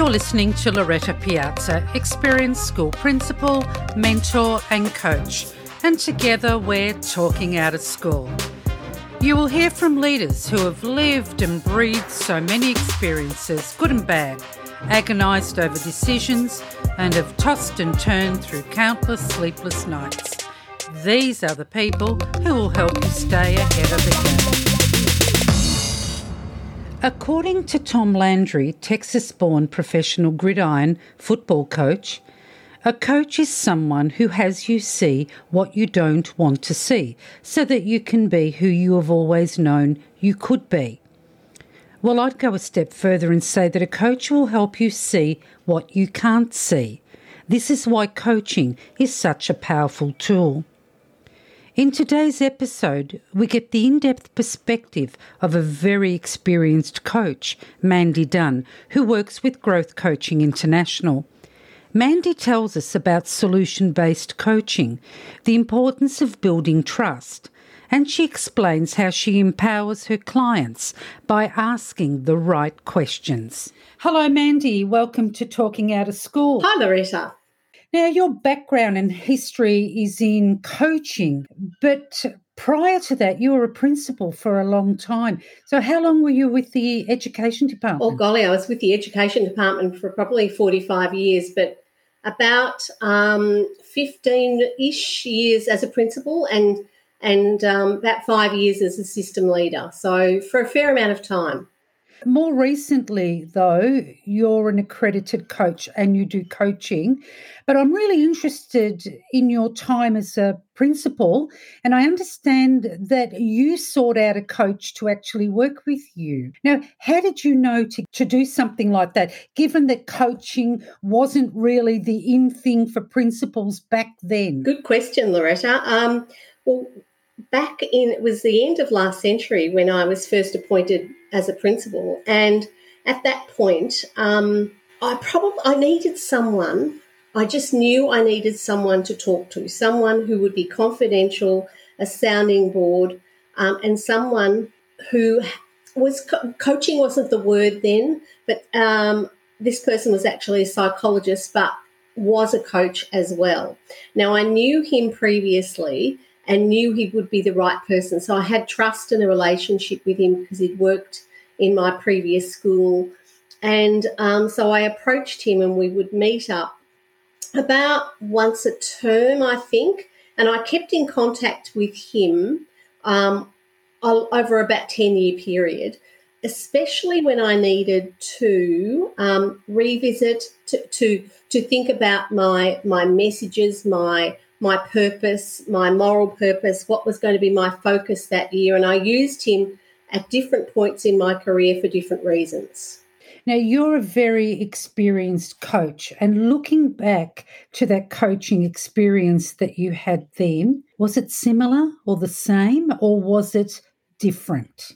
You're listening to Loretta Piazza, experienced school principal, mentor, and coach, and together we're talking out of school. You will hear from leaders who have lived and breathed so many experiences, good and bad, agonised over decisions, and have tossed and turned through countless sleepless nights. These are the people who will help you stay ahead of the game. According to Tom Landry, Texas born professional gridiron football coach, a coach is someone who has you see what you don't want to see so that you can be who you have always known you could be. Well, I'd go a step further and say that a coach will help you see what you can't see. This is why coaching is such a powerful tool. In today's episode, we get the in depth perspective of a very experienced coach, Mandy Dunn, who works with Growth Coaching International. Mandy tells us about solution based coaching, the importance of building trust, and she explains how she empowers her clients by asking the right questions. Hello, Mandy. Welcome to Talking Out of School. Hi, Loretta. Now, your background and history is in coaching, but prior to that, you were a principal for a long time. So, how long were you with the education department? Oh, golly, I was with the education department for probably 45 years, but about 15 um, ish years as a principal and and um, about five years as a system leader. So, for a fair amount of time. More recently, though, you're an accredited coach and you do coaching. But I'm really interested in your time as a principal. And I understand that you sought out a coach to actually work with you. Now, how did you know to, to do something like that, given that coaching wasn't really the in thing for principals back then? Good question, Loretta. Um, well, back in it was the end of last century when I was first appointed as a principal, and at that point, um, I probably I needed someone. I just knew I needed someone to talk to, someone who would be confidential, a sounding board, um, and someone who was co- coaching wasn't the word then, but um, this person was actually a psychologist, but was a coach as well. Now I knew him previously and knew he would be the right person. So I had trust in a relationship with him because he'd worked in my previous school. And um, so I approached him and we would meet up about once a term, I think. And I kept in contact with him um, over about 10 year period, especially when I needed to um, revisit, to, to, to think about my, my messages, my my purpose, my moral purpose, what was going to be my focus that year. And I used him at different points in my career for different reasons. Now, you're a very experienced coach, and looking back to that coaching experience that you had then, was it similar or the same, or was it different?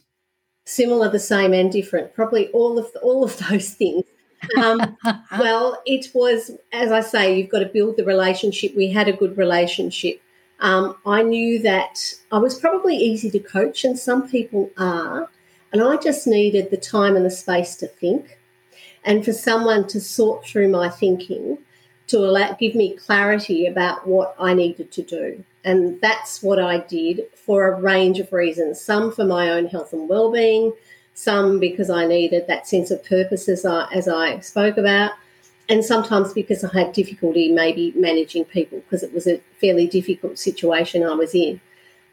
Similar, the same, and different. Probably all of the, all of those things. Um, well, it was, as I say, you've got to build the relationship. We had a good relationship. Um, I knew that I was probably easy to coach, and some people are. And I just needed the time and the space to think, and for someone to sort through my thinking to allow, give me clarity about what I needed to do. And that's what I did for a range of reasons. Some for my own health and well-being, some because I needed that sense of purpose as I, as I spoke about, and sometimes because I had difficulty maybe managing people because it was a fairly difficult situation I was in.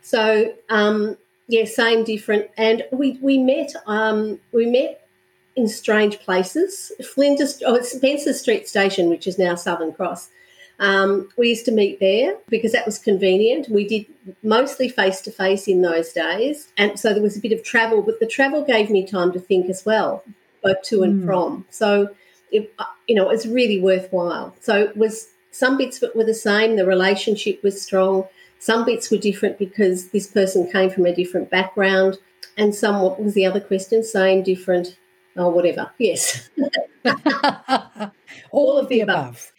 So um, yeah, same, different, and we we met um, we met in strange places. Flinders, oh, Spencer Street Station, which is now Southern Cross. Um, we used to meet there because that was convenient. We did mostly face to face in those days. And so there was a bit of travel, but the travel gave me time to think as well, both to and mm. from. So, it, uh, you know, it was really worthwhile. So it was some bits were the same, the relationship was strong. Some bits were different because this person came from a different background. And some, what was the other question? Same, different, or oh, whatever. Yes. All, All of the above. above.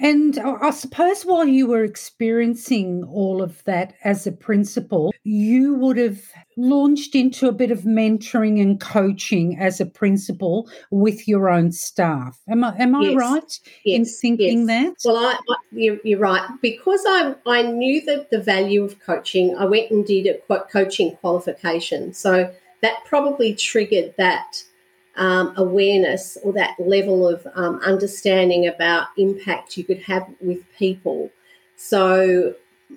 And I suppose while you were experiencing all of that as a principal, you would have launched into a bit of mentoring and coaching as a principal with your own staff. Am I am I Yes. right Yes, in thinking that? Well, I, I you're, you're right because I I knew that the value of coaching. I went and did a co- coaching qualification, so that probably triggered that um, awareness or that level of um, understanding about impact you could have with people. So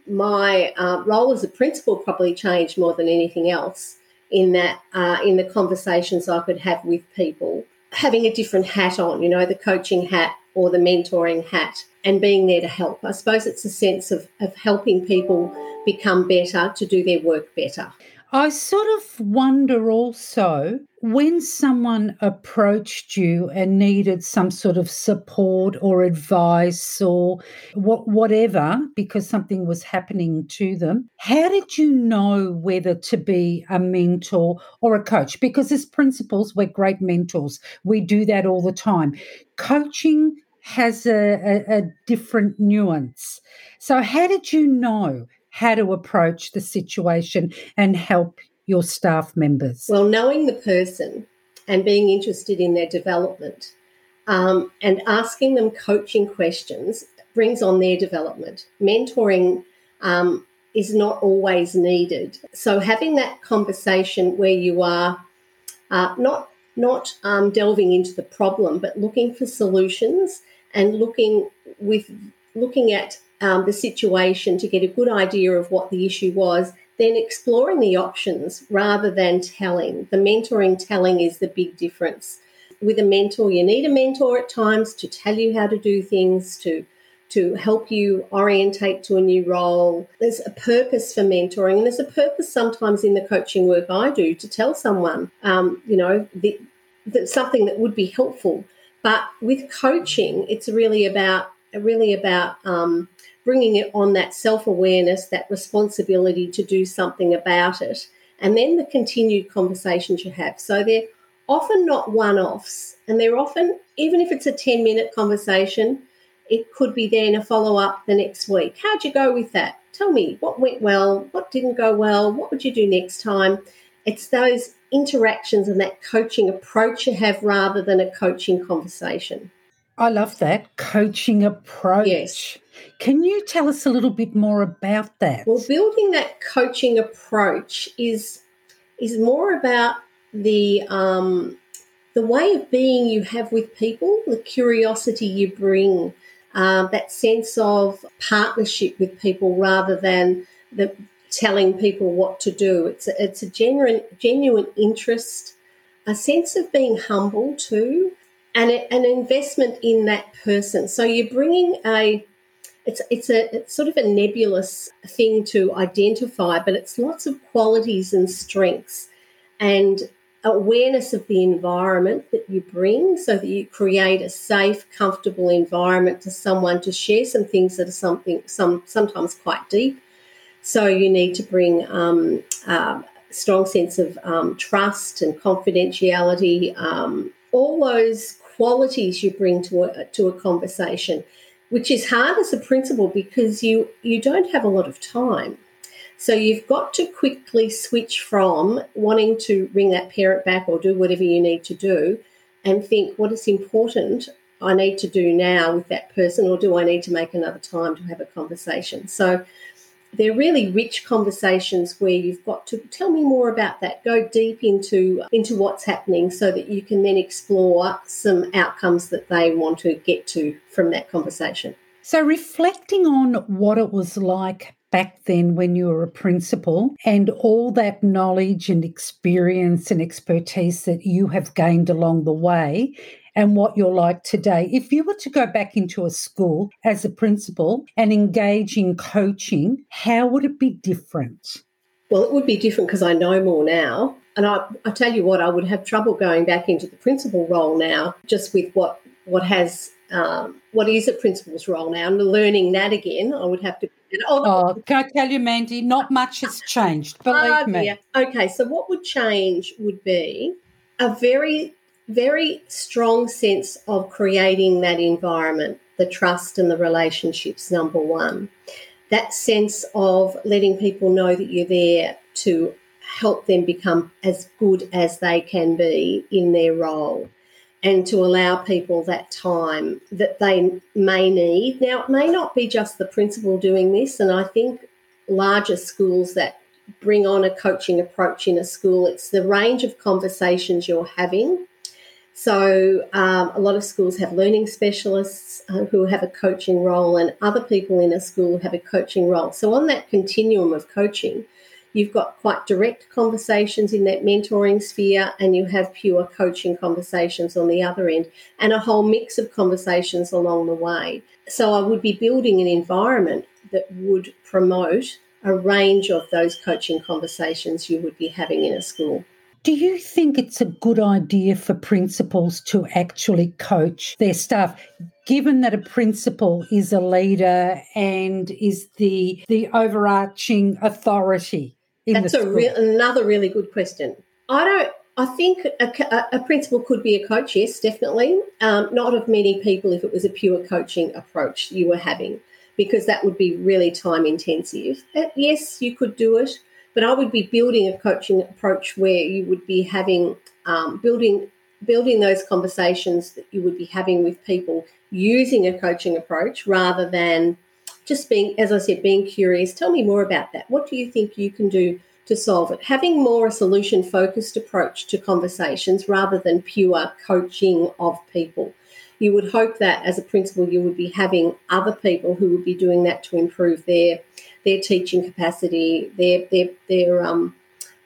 my uh, role as a principal probably changed more than anything else in that uh, in the conversations I could have with people, having a different hat on, you know, the coaching hat or the mentoring hat, and being there to help. I suppose it's a sense of, of helping people become better to do their work better. I sort of wonder also when someone approached you and needed some sort of support or advice or what, whatever because something was happening to them, how did you know whether to be a mentor or a coach? Because as principals, we're great mentors. We do that all the time. Coaching has a, a, a different nuance. So, how did you know how to approach the situation and help your staff members? Well, knowing the person and being interested in their development um, and asking them coaching questions brings on their development. Mentoring um, is not always needed. So having that conversation where you are uh, not not um, delving into the problem, but looking for solutions and looking with looking at um, the situation to get a good idea of what the issue was, then exploring the options rather than telling. The mentoring telling is the big difference. With a mentor, you need a mentor at times to tell you how to do things, to to help you orientate to a new role. There's a purpose for mentoring, and there's a purpose sometimes in the coaching work I do to tell someone, um, you know, the, the, something that would be helpful. But with coaching, it's really about really about um, bringing it on that self awareness, that responsibility to do something about it, and then the continued conversations you have. So they're often not one offs, and they're often, even if it's a 10 minute conversation, it could be then a follow up the next week. How'd you go with that? Tell me what went well, what didn't go well, what would you do next time? It's those interactions and that coaching approach you have rather than a coaching conversation. I love that coaching approach. Yes. Can you tell us a little bit more about that? Well, building that coaching approach is is more about the um, the way of being you have with people, the curiosity you bring, uh, that sense of partnership with people rather than the telling people what to do. It's a, it's a genuine genuine interest, a sense of being humble too, and a, an investment in that person. So you're bringing a it's it's a it's sort of a nebulous thing to identify, but it's lots of qualities and strengths and awareness of the environment that you bring so that you create a safe, comfortable environment to someone to share some things that are something some sometimes quite deep. So you need to bring um, strong sense of um, trust and confidentiality, um, all those qualities you bring to a, to a conversation which is hard as a principal because you you don't have a lot of time. So you've got to quickly switch from wanting to ring that parent back or do whatever you need to do and think what is important I need to do now with that person or do I need to make another time to have a conversation. So they're really rich conversations where you've got to tell me more about that. Go deep into into what's happening so that you can then explore some outcomes that they want to get to from that conversation. So, reflecting on what it was like back then when you were a principal and all that knowledge and experience and expertise that you have gained along the way and what you're like today. If you were to go back into a school as a principal and engage in coaching, how would it be different? well it would be different because i know more now and I, I tell you what i would have trouble going back into the principal role now just with what what has um, what is a principal's role now and learning that again i would have to oh, Oh, can I tell you, Mandy, not much has changed. Believe Oh, me. Okay, so what would change would be a very, very strong sense of creating that environment, the trust and the relationships, number one. that sense of letting people know that you're there to help them become as good as they can be in their role and to allow people that time that they may need. Now, it may not be just the principal doing this, and I think larger schools that bring on a coaching approach in a school, it's the range of conversations you're having. So, um, a lot of schools have learning specialists uh, who have a coaching role, and other people in a school have a coaching role. So, on that continuum of coaching, You've got quite direct conversations in that mentoring sphere, and you have pure coaching conversations on the other end, and a whole mix of conversations along the way. So, I would be building an environment that would promote a range of those coaching conversations you would be having in a school. Do you think it's a good idea for principals to actually coach their staff? Given that a principal is a leader and is the the overarching authority that's a re- another really good question. I don't. I think a, a, principal could be a coach. Yes, definitely. Um, not of many people if it was a pure coaching approach you were having, because that would be really time intensive. Uh, yes, you could do it, but I would be building a coaching approach where you would be having um, building building those conversations that you would be having with people using a coaching approach rather than just being, as I said, being curious. Tell me more about that. What do you think you can do to solve it? Having more a solution focused approach to conversations rather than pure coaching of people. You would hope that as a principal, you would be having other people who would be doing that to improve their their teaching capacity, their their their um,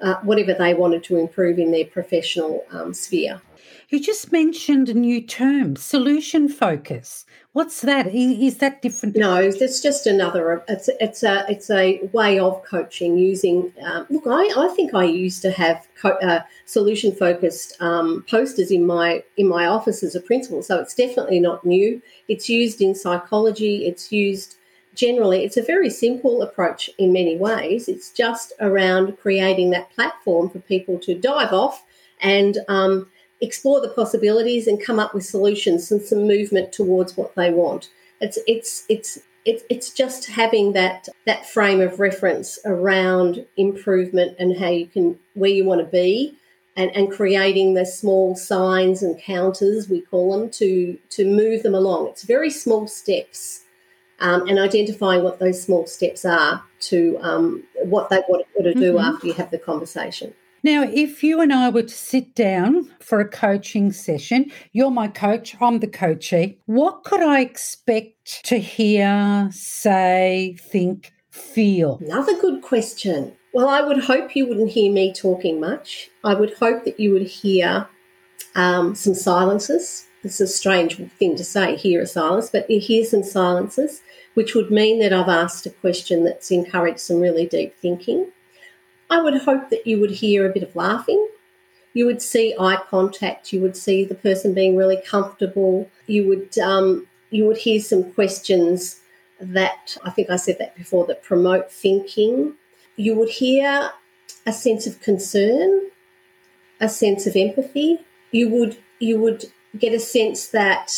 uh, whatever they wanted to improve in their professional um, sphere. You just mentioned a new term, solution focus. What's that? Is that different? No, it's just another. It's it's a it's a way of coaching using. Um, look, I, I think I used to have co- uh, solution focused um, posters in my in my office as a principal, so it's definitely not new. It's used in psychology. It's used generally. It's a very simple approach in many ways. It's just around creating that platform for people to dive off and um, explore the possibilities and come up with solutions and some movement towards what they want. It's it's it's it's it's just having that that frame of reference around improvement and how you can where you want to be and, and creating the small signs and counters we call them to to move them along. It's very small steps. Um, and identifying what those small steps are to um, what they want to do mm-hmm. after you have the conversation. Now, if you and I were to sit down for a coaching session, you're my coach, I'm the coachee, what could I expect to hear, say, think, feel? Another good question. Well, I would hope you wouldn't hear me talking much. I would hope that you would hear um, some silences. It's a strange thing to say, hear a silence, but hear some silences, which would mean that I've asked a question that's encouraged some really deep thinking. I would hope that you would hear a bit of laughing. You would see eye contact. You would see the person being really comfortable. You would um, you would hear some questions that I think I said that before that promote thinking. You would hear a sense of concern, a sense of empathy. You would you would get a sense that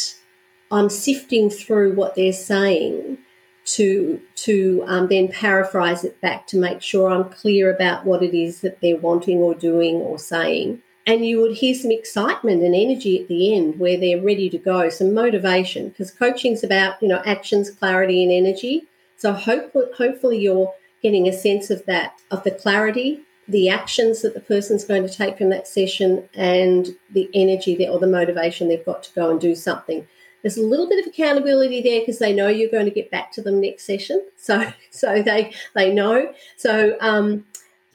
I'm sifting through what they're saying to to um, then paraphrase it back to make sure I'm clear about what it is that they're wanting or doing or saying. And you would hear some excitement and energy at the end where they're ready to go, some motivation, because coaching's about you know actions, clarity, and energy. So hopefully, hopefully you're getting a sense of that, of the clarity, the actions that the person's going to take from that session, and the energy or the motivation they've got to go and do something. There's a little bit of accountability there because they know you're going to get back to them next session. So so they they know. So um,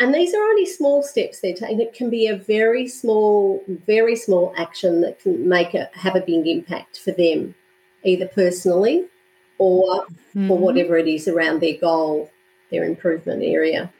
and these are only small steps they're taking. It can be a very small, very small action that can make a have a big impact for them, either personally or mm-hmm. for whatever it is around their goal, their improvement area.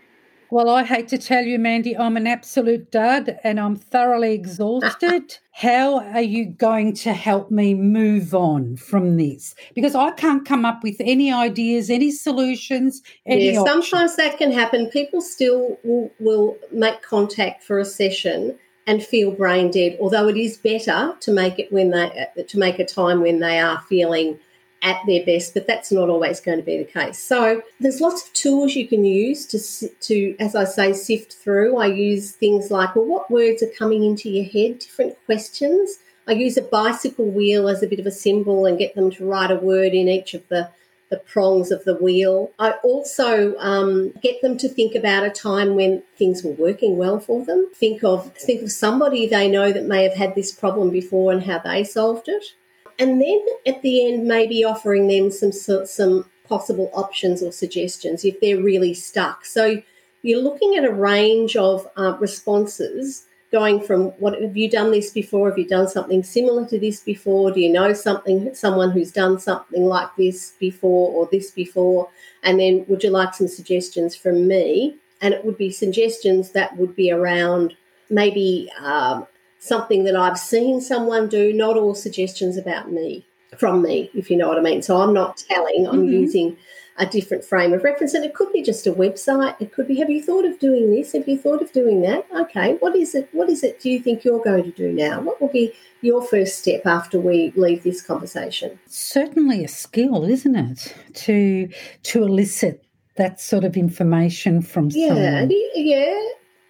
Well, I hate to tell you, Mandy, I'm an absolute dud and I'm thoroughly exhausted. How are you going to help me move on from this? Because I can't come up with any ideas, any solutions. Any yeah, sometimes that can happen. People still will, will make contact for a session and feel brain dead. Although it is better to make it when they to make a time when they are feeling at their best, but that's not always going to be the case. So there's lots of tools you can use to, to as I say, sift through. I use things like, well, what words are coming into your head? Different questions. I use a bicycle wheel as a bit of a symbol and get them to write a word in each of the the prongs of the wheel. I also um, get them to think about a time when things were working well for them. Think of think of somebody they know that may have had this problem before and how they solved it. And then at the end, maybe offering them some some possible options or suggestions if they're really stuck. So you're looking at a range of uh, responses going from what have you done this before? Have you done something similar to this before? Do you know something, someone who's done something like this before or this before? And then would you like some suggestions from me? And it would be suggestions that would be around maybe um, something that I've seen someone do, not all suggestions about me, from me, if you know what I mean. So I'm not telling, I'm mm-hmm. using a different frame of reference. And it could be just a website. It could be, have you thought of doing this? Have you thought of doing that? Okay, what is it? What is it do you think you're going to do now? What will be your first step after we leave this conversation? Certainly a skill, isn't it? To to elicit that sort of information from yeah, someone. Yeah.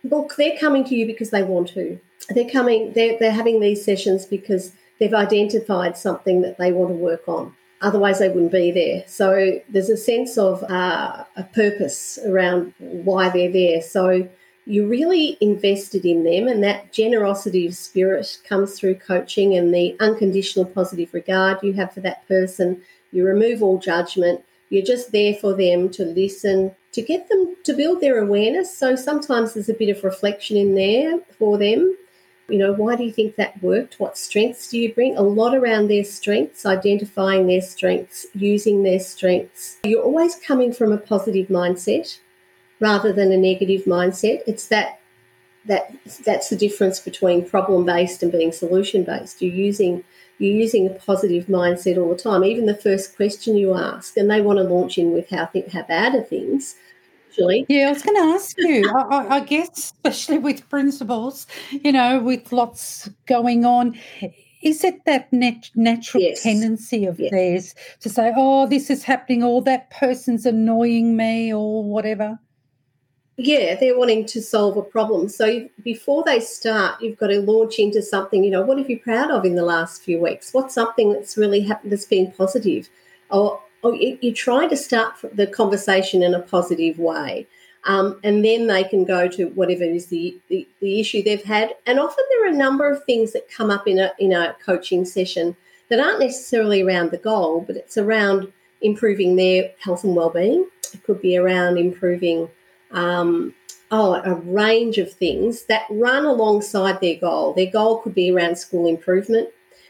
Look, they're coming to you because they want to. They're coming, they're, they're having these sessions because they've identified something that they want to work on. Otherwise, they wouldn't be there. So there's a sense of uh, a purpose around why they're there. So you're really invested in them, and that generosity of spirit comes through coaching and the unconditional positive regard you have for that person. You remove all judgment. You're just there for them to listen, to get them to build their awareness. So sometimes there's a bit of reflection in there for them you know, why do you think that worked? What strengths do you bring? A lot around their strengths, identifying their strengths, using their strengths. You're always coming from a positive mindset rather than a negative mindset. It's that that that's the difference between problem based and being solution based. You're using you're using a positive mindset all the time. Even the first question you ask, and they want to launch in with how think how bad are things actually. Yeah, I was going to ask you. I, I, guess, especially with principals, you know, with lots going on, is it that nat- natural yes. tendency of yes. theirs to say, "Oh, this is happening," or "That person's annoying me," or whatever? Yeah, they're wanting to solve a problem. So before they start, you've got to launch into something. You know, what have you proud of in the last few weeks? What's something that's really happened that's been positive? Or oh, you're trying to start the conversation in a positive way. Um, and then they can go to whatever is the, the, the, issue they've had. And often there are a number of things that come up in a, in a coaching session that aren't necessarily around the goal, but it's around improving their health and well-being. It could be around improving um, oh, a range of things that run alongside their goal. Their goal could be around school improvement.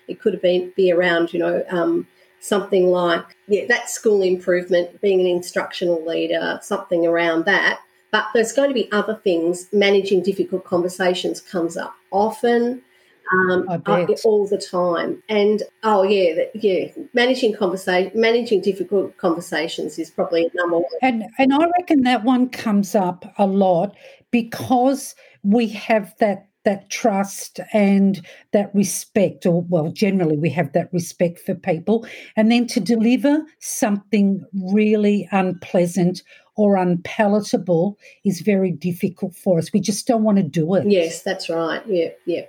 It could have been be around, you know, um, something like yeah, that school improvement, being an instructional leader, something around that. But there's going to be other things. Managing difficult conversations comes up often, um, uh, all the time. And oh yeah, yeah, managing conversation, managing difficult conversations is probably number one. And and I reckon that one comes up a lot because we have that that trust and that respect, or well, generally we have that respect for people, and then to deliver something really unpleasant or unpalatable is very difficult for us. We just don't want to do it. Yes, that's right. Yeah, yeah.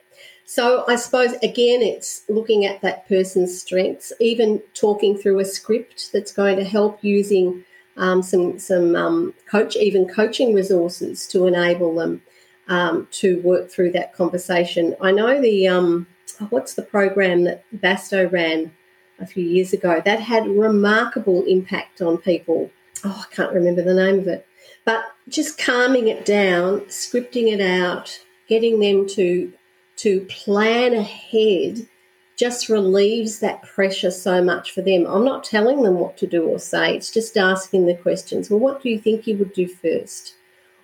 So I suppose again, it's looking at that person's strengths, even talking through a script that's going to help using um, some some um, coach, even coaching resources to enable them um, to work through that conversation. I know the um, what's the program that Bastow ran a few years ago that had remarkable impact on people. Oh, I can't remember the name of it, but just calming it down, scripting it out, getting them to to plan ahead just relieves that pressure so much for them. I'm not telling them what to do or say, it's just asking the questions. Well, what do you think you would do first?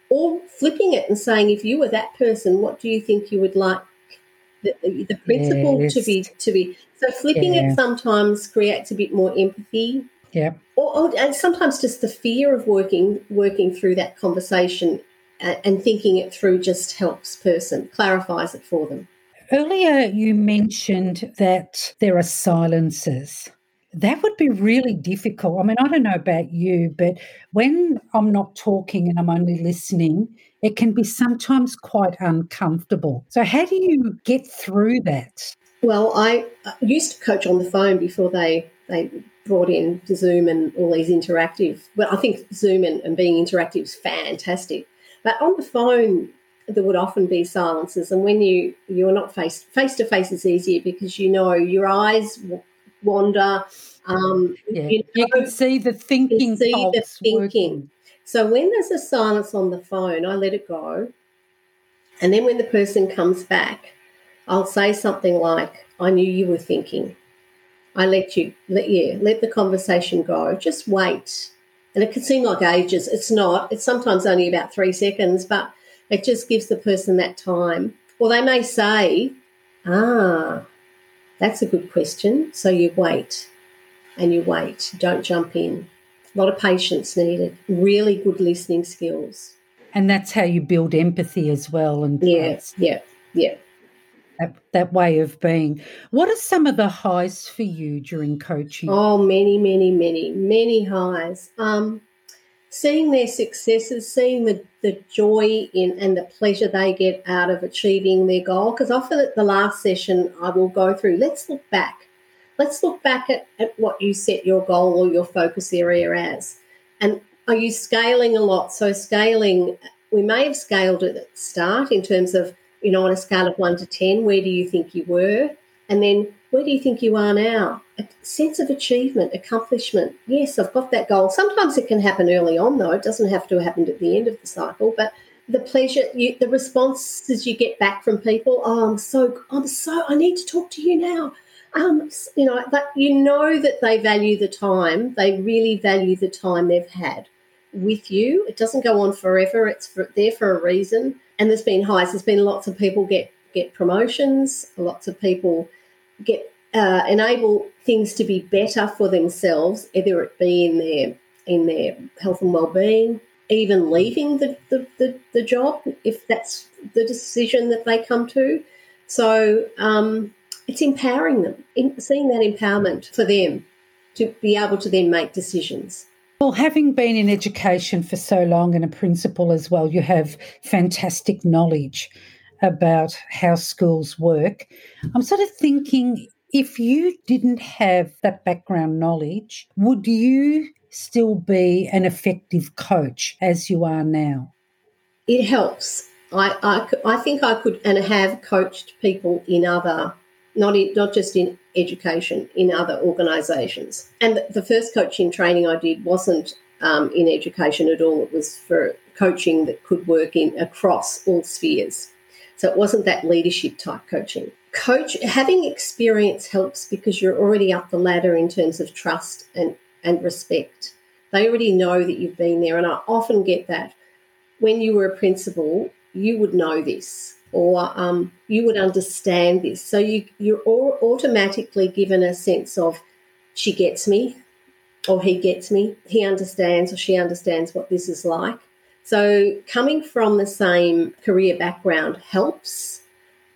Or flipping it and saying, if you were that person, what do you think you would like the, the principal yes. to be to be? So flipping yeah. it sometimes creates a bit more empathy. Yeah. Or, or, and sometimes just the fear of working working through that conversation and, and thinking it through just helps person clarifies it for them. Earlier, you mentioned that there are silences That would be really difficult. I mean, I don't know about you, but when I'm not talking and I'm only listening, it can be sometimes quite uncomfortable. So, how do you get through that? Well, I uh, used to coach on the phone before they they brought in Zoom and all these interactive. Well, I think Zoom and, and being interactive is fantastic. But on the phone, there would often be silences, and when you you're not face face to face is easier because you know your eyes wander. Um, yeah. you, know, you, can see the thinking. see the thinking. Working. So when there's a silence on the phone, I let it go, and then when the person comes back, I'll say something like, "I knew you were thinking." I let you let yeah let the conversation go. Just wait, and it can seem like ages. It's not. It's sometimes only about three seconds, but it just gives the person that time. Or they may say, "Ah, that's a good question. So you wait and you wait. Don't jump in. A lot of patience needed. Really good listening skills. And that's how you build empathy as well. And yeah, yeah, yeah. That, that way of being. What are some of the highs for you during coaching? Oh, many, many, many, many highs. Um, seeing their successes, seeing the, the joy in and the pleasure they get out of achieving their goal. Because often at the last session, I will go through, let's look back. Let's look back at, at what you set your goal or your focus area as. And are you scaling a lot? So, scaling, we may have scaled at the start in terms of, you know, on a scale of one to 10, where do you think you were? And then where do you think you are now? A sense of achievement, accomplishment. Yes, I've got that goal. Sometimes it can happen early on, though. It doesn't have to happen at the end of the cycle. But the pleasure, you, the responses you get back from people. Oh, I'm so, I'm so, I need to talk to you now. Um, you know, but you know that they value the time. They really value the time they've had with you. It doesn't go on forever. It's for, there for a reason. And there's been highs. There's been lots of people get get promotions. Lots of people get uh, enable things to be better for themselves, either it be in their in their health and well-being, even leaving the, the, the, the job if that's the decision that they come to. So um, it's empowering them, in, seeing that empowerment for them to be able to then make decisions. Well, having been in education for so long and a principal as well, you have fantastic knowledge about how schools work. I'm sort of thinking if you didn't have that background knowledge, would you still be an effective coach as you are now? It helps. I, I, I think I could and have coached people in other, not in, not just in education, in other organisations. And the, first coaching training I did wasn't um, in education at all. It was for coaching that could work in across all spheres. So it wasn't that leadership type coaching. Coach having experience helps because you're already up the ladder in terms of trust and, and respect. They already know that you've been there. And I often get that when you were a principal, you would know this or um, you would understand this. So you, you're automatically given a sense of she gets me or he gets me, he understands or she understands what this is like. So, coming from the same career background helps.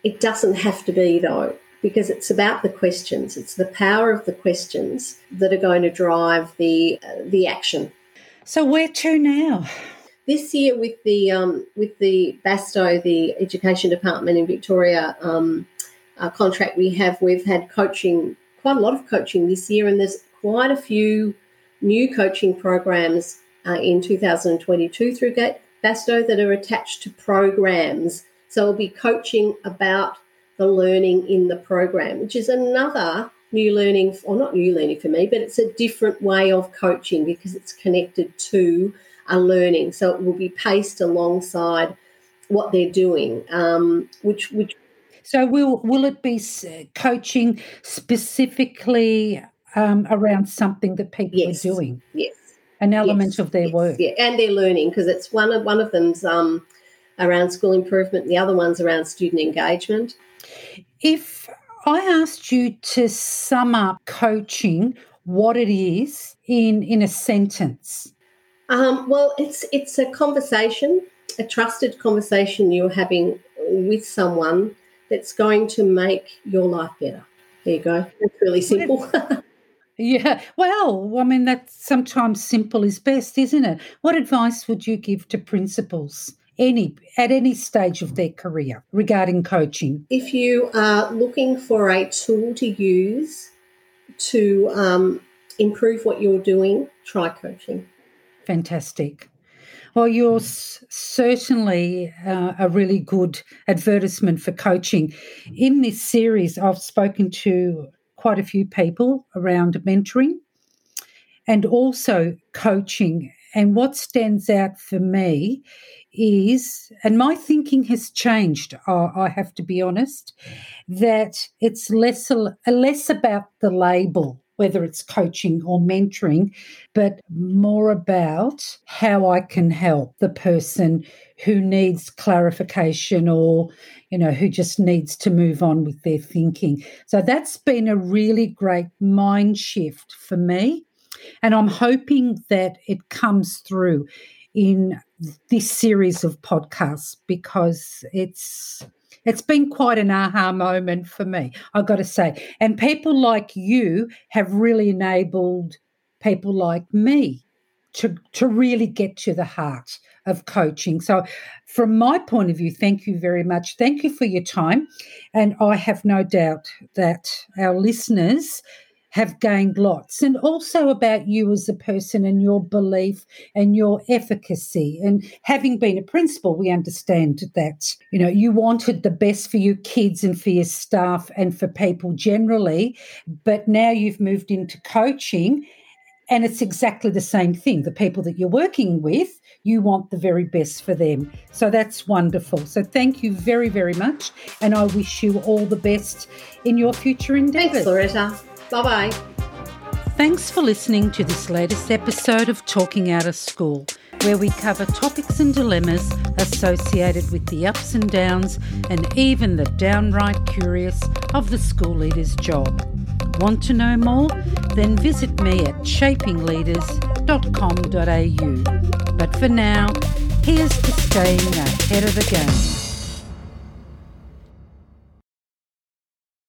It doesn't have to be, though, because it's about the questions. It's the power of the questions that are going to drive the uh, the action. So, where to now? This year, with the um, with the Bastow, the Education Department in Victoria um, uh, contract we have, we've had coaching, quite a lot of coaching this year, and there's quite a few new coaching programs uh, in 2022 through Bastow that are attached to programs. So we'll be coaching about the learning in the program, which is another new learning, or not new learning for me, but it's a different way of coaching because it's connected to a learning. So it will be paced alongside what they're doing, um, which which. So will will it be coaching specifically um, around something that people yes. are doing? Yes an element yes, of their yes, work. Yeah, and their learning because it's one of one of them's um, around school improvement, and the other one's around student engagement. If I asked you to sum up coaching, what it is in in a sentence. Um, well, it's it's a conversation, a trusted conversation you're having with someone that's going to make your life better. There you go. It's really simple. Yeah, well, I mean, that sometimes simple is best, isn't it? What advice would you give to principals? Any at any stage of their career regarding coaching? If you are looking for a tool to use to um, improve what you're doing, try coaching. Fantastic. Well, you're certainly uh, a really good advertisement for coaching. In this series, I've spoken to quite a few people around mentoring and also coaching. And what stands out for me is, and my thinking has changed, I have to be honest, that it's less, less about the label whether it's coaching or mentoring, but more about how I can help the person who needs clarification or, you know, who just needs to move on with their thinking. So that's been a really great mind shift for me. And I'm hoping that it comes through in this series of podcasts because it's it's been quite an aha moment for me, I've got to say. And people like you have really enabled people like me to, to really get to the heart of coaching. So, from my point of view, thank you very much. Thank you for your time. And I have no doubt that our listeners have gained lots and also about you as a person and your belief and your efficacy and having been a principal we understand that you know you wanted the best for your kids and for your staff and for people generally but now you've moved into coaching and it's exactly the same thing. The people that you're working with you want the very best for them. So that's wonderful. So thank you very very much. And i wish you all the best in your future endeavors. Thanks loretta. Bye bye. Thanks for listening to this latest episode of Talking Out of School, where we cover topics and dilemmas associated with the ups and downs and even the downright curious of the school leader's job. Want to know more? Then visit me at shapingleaders.com.au. But for now, here's to staying ahead of the game.